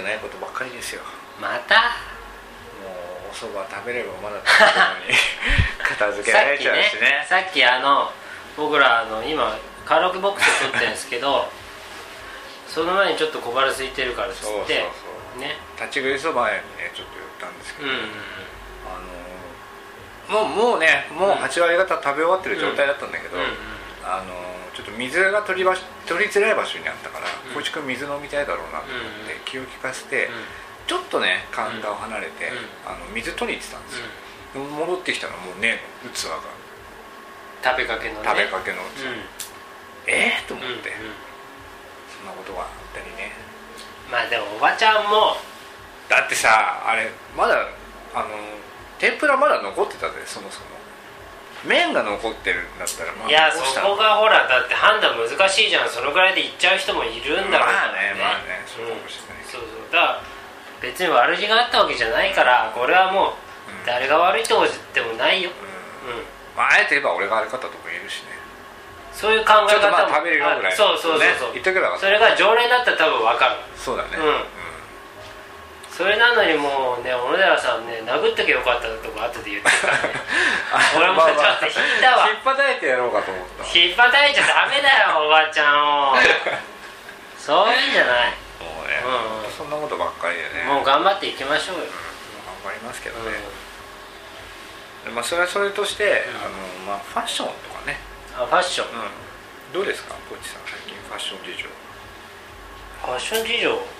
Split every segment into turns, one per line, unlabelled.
くないことばっかりですよ。
また？
もうお蕎麦食べればまだ食べたのに。片付けられちゃうしね。
さっきあの僕らあの今カラオケボックスを撮ってるんですけど その前にちょっと小腹空いてるからっつって
そうそうそう。
ね。
立ち食いそば屋にねちょっと寄ったんですけど、
うんうん
あのもうもうねもう8割方食べ終わってる状態だったんだけど、
うんうん。
あのちょっと水が取り場所取りづらい場所にあったから
うん。
光一君水飲みたいだろうなと思って
うん。
気を利かせて、
うん。
ちょっとね神田を離れて、
うん。
あの水取りに行ってたんですよ、戻ってきたらもうね器が。
食べかけのね。
食べかけの器、
うん。
えー、と思って、
うんうん。
そんなことがあったりね。
まあでもおばちゃんも。
だってさあれまだあの天ぷらまだ残ってたでそもそも麺が残ってるんだったらまあ
いやそこがほらだって判断難しいじゃん。そのぐらいで行っちゃう人もいるんだろう
まあねまあね
うん。
そうかもしれない。け
そうそう。だから別に悪気があったわけじゃないからこれはもう
うん。
誰が悪いとでもないよ、
うん。
うん、
まあ、あえて言えば俺が悪かったとも言えるしね。
そういう考え
ちょっとまあ
方も
食べるよぐらい
そうそうそうそう、
ね言っとけば
それが常連だったら多分分かる。
そうだね。
うんそれなのにもうね小野寺さんね殴っとけよかったとか後で言ってるからね 俺もちょっと引いたわ。
引っ叩いてやろうかと思った。
引っ叩いちゃダメだよおばちゃんを。そういうんじゃない。
もうね、
うん。うん
そんなことばっかりでね。
もう頑張っていきましょうよ、
頑張りますけど
うん。
ね、まあそれはそれとして、あのまあファッションとかね、
あファッション。
うん、どうですかコーチさん最近ファッション事情。
ファッション事情？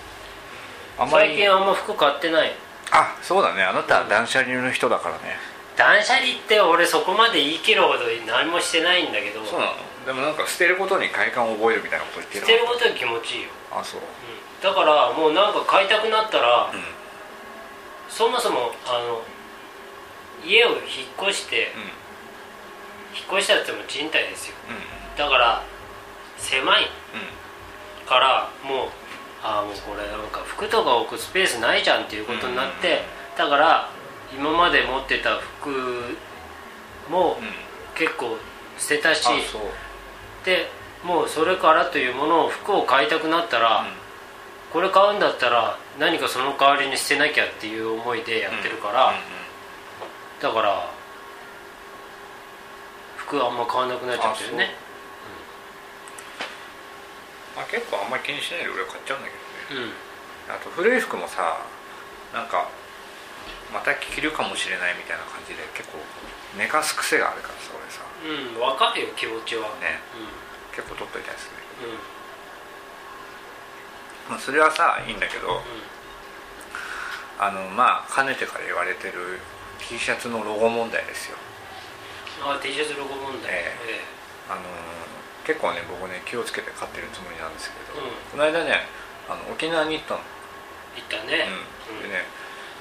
あんまり。
最近あんま服買ってない。
あそうだね。あなたは断捨離の人だからね、
断捨離って俺そこまで言い切るほど何もしてないんだけど。
そうなの？でもなんか捨てることに快感を覚えるみたいなこと言ってる
捨てることは気持ちいいよ、
あそう。
うん。だからもうなんか買いたくなったら、
うん。
そもそもあの家を引っ越して
うん。
引っ越したっても賃貸ですよ。
うん。
だから狭い
うん。
からもうああもうこれなんか服とか置くスペースないじゃんっていうことになって、だから今まで持ってた服も
うん。
結構捨てたし、でもうそれからというものを服を買いたくなったら、これ買うんだったら何かその代わりに捨てなきゃっていう思いでやってるから、だから服あんま買わなくなっちゃってるね。
まあ、結構あんまり気にしないで俺は買っちゃうんだけどね。
うん
あと古い服もさなんかまた着るかもしれないみたいな感じで結構寝かす癖があるからさ俺さ。
うん分かるよ気持ちは。
ね。
う
結構取っといたりする。んだけど、
んうん。
まあ、それはさいいんだけど
う
あのまあかねてから言われてる T シャツのロゴ問題ですよ。
んあ T シャツロゴ問題。
え
え。
あの結構ね僕ね気をつけて買ってるつもりなんですけど、
うん。
この間ねあの沖縄に行ったの、
え行ったね。
うん、でね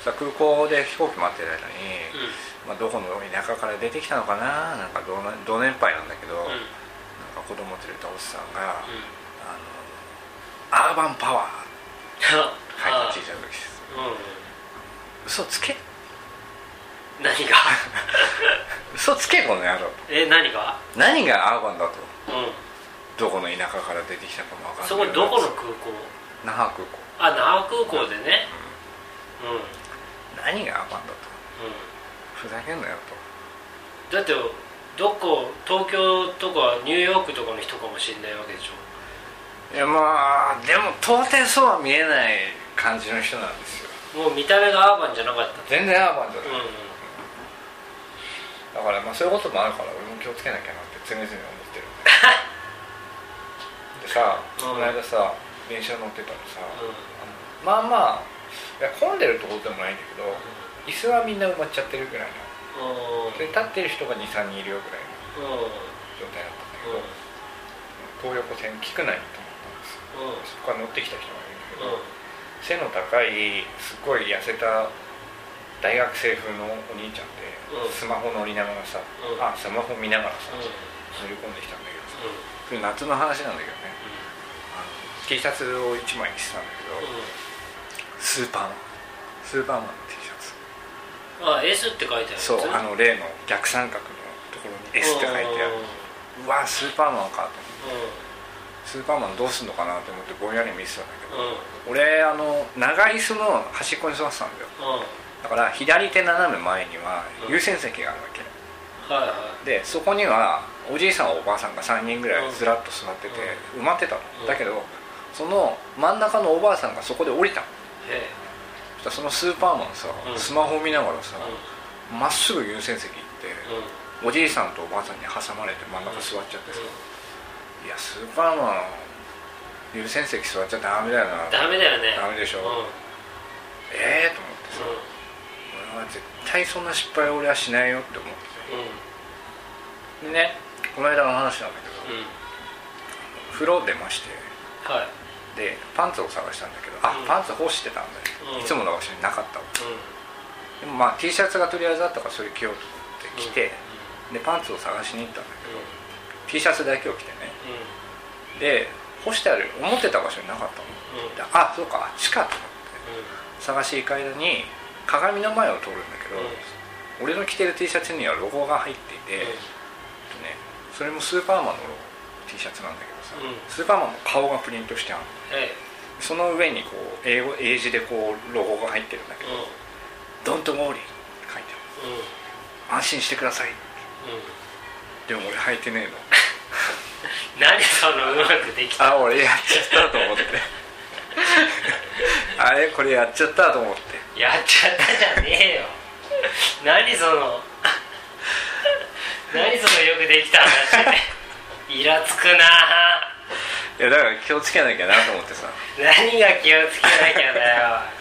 さ空港で飛行機待ってる間に、
うん。
まあ、どこの田舎から出てきたのかな？なんか同年配なんだけど、
うん。
なんか子供連れたおっさんが、
うん。
あのアーバンパワー。入った
あ
T シャツを着てた
うん。
嘘つけ。
何が？
嘘つけこの野郎。
え何が？
何がアーバンだと。
うん。
どこの田舎から出てきたかも分かんない
そこどこの空港？
那覇空港。
あ那覇空港でね。うん。うん。
何がアーバンだと。ふざけんなよと。
だってどこ東京とかニューヨークとかの人かもしれないわけでしょ。
いやまあでも到底そうは見えない感じの人なんですよ。
もう見た目がアーバンじゃなかった。
全然アーバンじゃない、
うん。
だからまあそういうこともあるから俺も気をつけなきゃなって常々思ってる。ん ででさ
うん
この間さ電車乗ってたらさ、
うん。
まあまあ混んでるところでもないんだけど椅子はみんな埋まっちゃってるぐらいの。
うん。
で立ってる人が23人いるよぐらいの
うん。
状態だったんだけ
うん。
ど、東横線菊名に泊まったんです。そこから乗ってきた人がいるんだけど、
うん。
背の高いすっごい痩せた大学生風のお兄ちゃんで、
うん。
スマホ乗りながらさ、
うん。
あスマホ見ながらさ、
うん。
乗り込んできたんだけどさ、夏の話なんだけどね T シャツを1枚着てたんだけど、
んうん
スーパーマンスーパーマンの T シャツ。
あ S って書いてある
そうあの例の逆三角のところに S って書いてある。うわスーパーマンかと思って。
う
スーパーマンどうすんのかなと思ってぼんやり見てたんだけど、
うん。
俺あの長い椅子の端っこに座ってたんだよ。
うん。
だから左手斜め前には
うん。
優先席があるわけ、
はいはい。
でそこにはおじいさんおばあさんが3人ぐらいずらっと座ってて埋まってたの、
うん。
だけどその真ん中のおばあさんがそこで降りたそしたらそのスーパーマンさ、
うん。
スマホを見ながらさ
え
ま、っすぐ優先席行って、
うん。うん
おじいさんとおばあさんに挟まれて真ん中座っちゃってさ、いやスーパーマン優先席座っちゃダメだよな。
ダメだよね。
ダメでしょ。
うん。
ええー、と思ってさ、俺は絶対そんな失敗を俺はしないよって思って
うん。
てでねこの間の話なんだけど、
うん。
風呂出まして
はい。
でパンツを探したんだけどあ、
うん。
パンツ干してたんだよ、
うん。
いつもの場所になかったわ
う
でもまあ T シャツがとりあえずあったからそれ着ようと思って着て、でパンツを探しに行ったんだけど、T シャツだけを着てね。
んうん。
で干してある思ってた場所になかったの。
うん。
であそうかあっちかと思って探していく間に鏡の前を通るんだけど、
うん。
俺の着てる T シャツにはロゴが入っていて、とね、それもスーパーマンの T シャツなんだけどさ、
うん。
スーパーマンの顔がプリントしてあるの。
え
その上にこう英語英字でこうロゴが入ってるんだけ
え
ど「
うん。
Don't worry」って書いて
うんうん。
ある安心してくださいでも俺履いてねえの。
何そのうまくできた。
あ俺やっちゃったと思って。あれこれやっちゃったと思って。
やっちゃったじゃねえよ。何その 何そのよくできた話イラつくな。い
やだから気をつけなきゃなと思ってさ。
何が気をつけなきゃだよ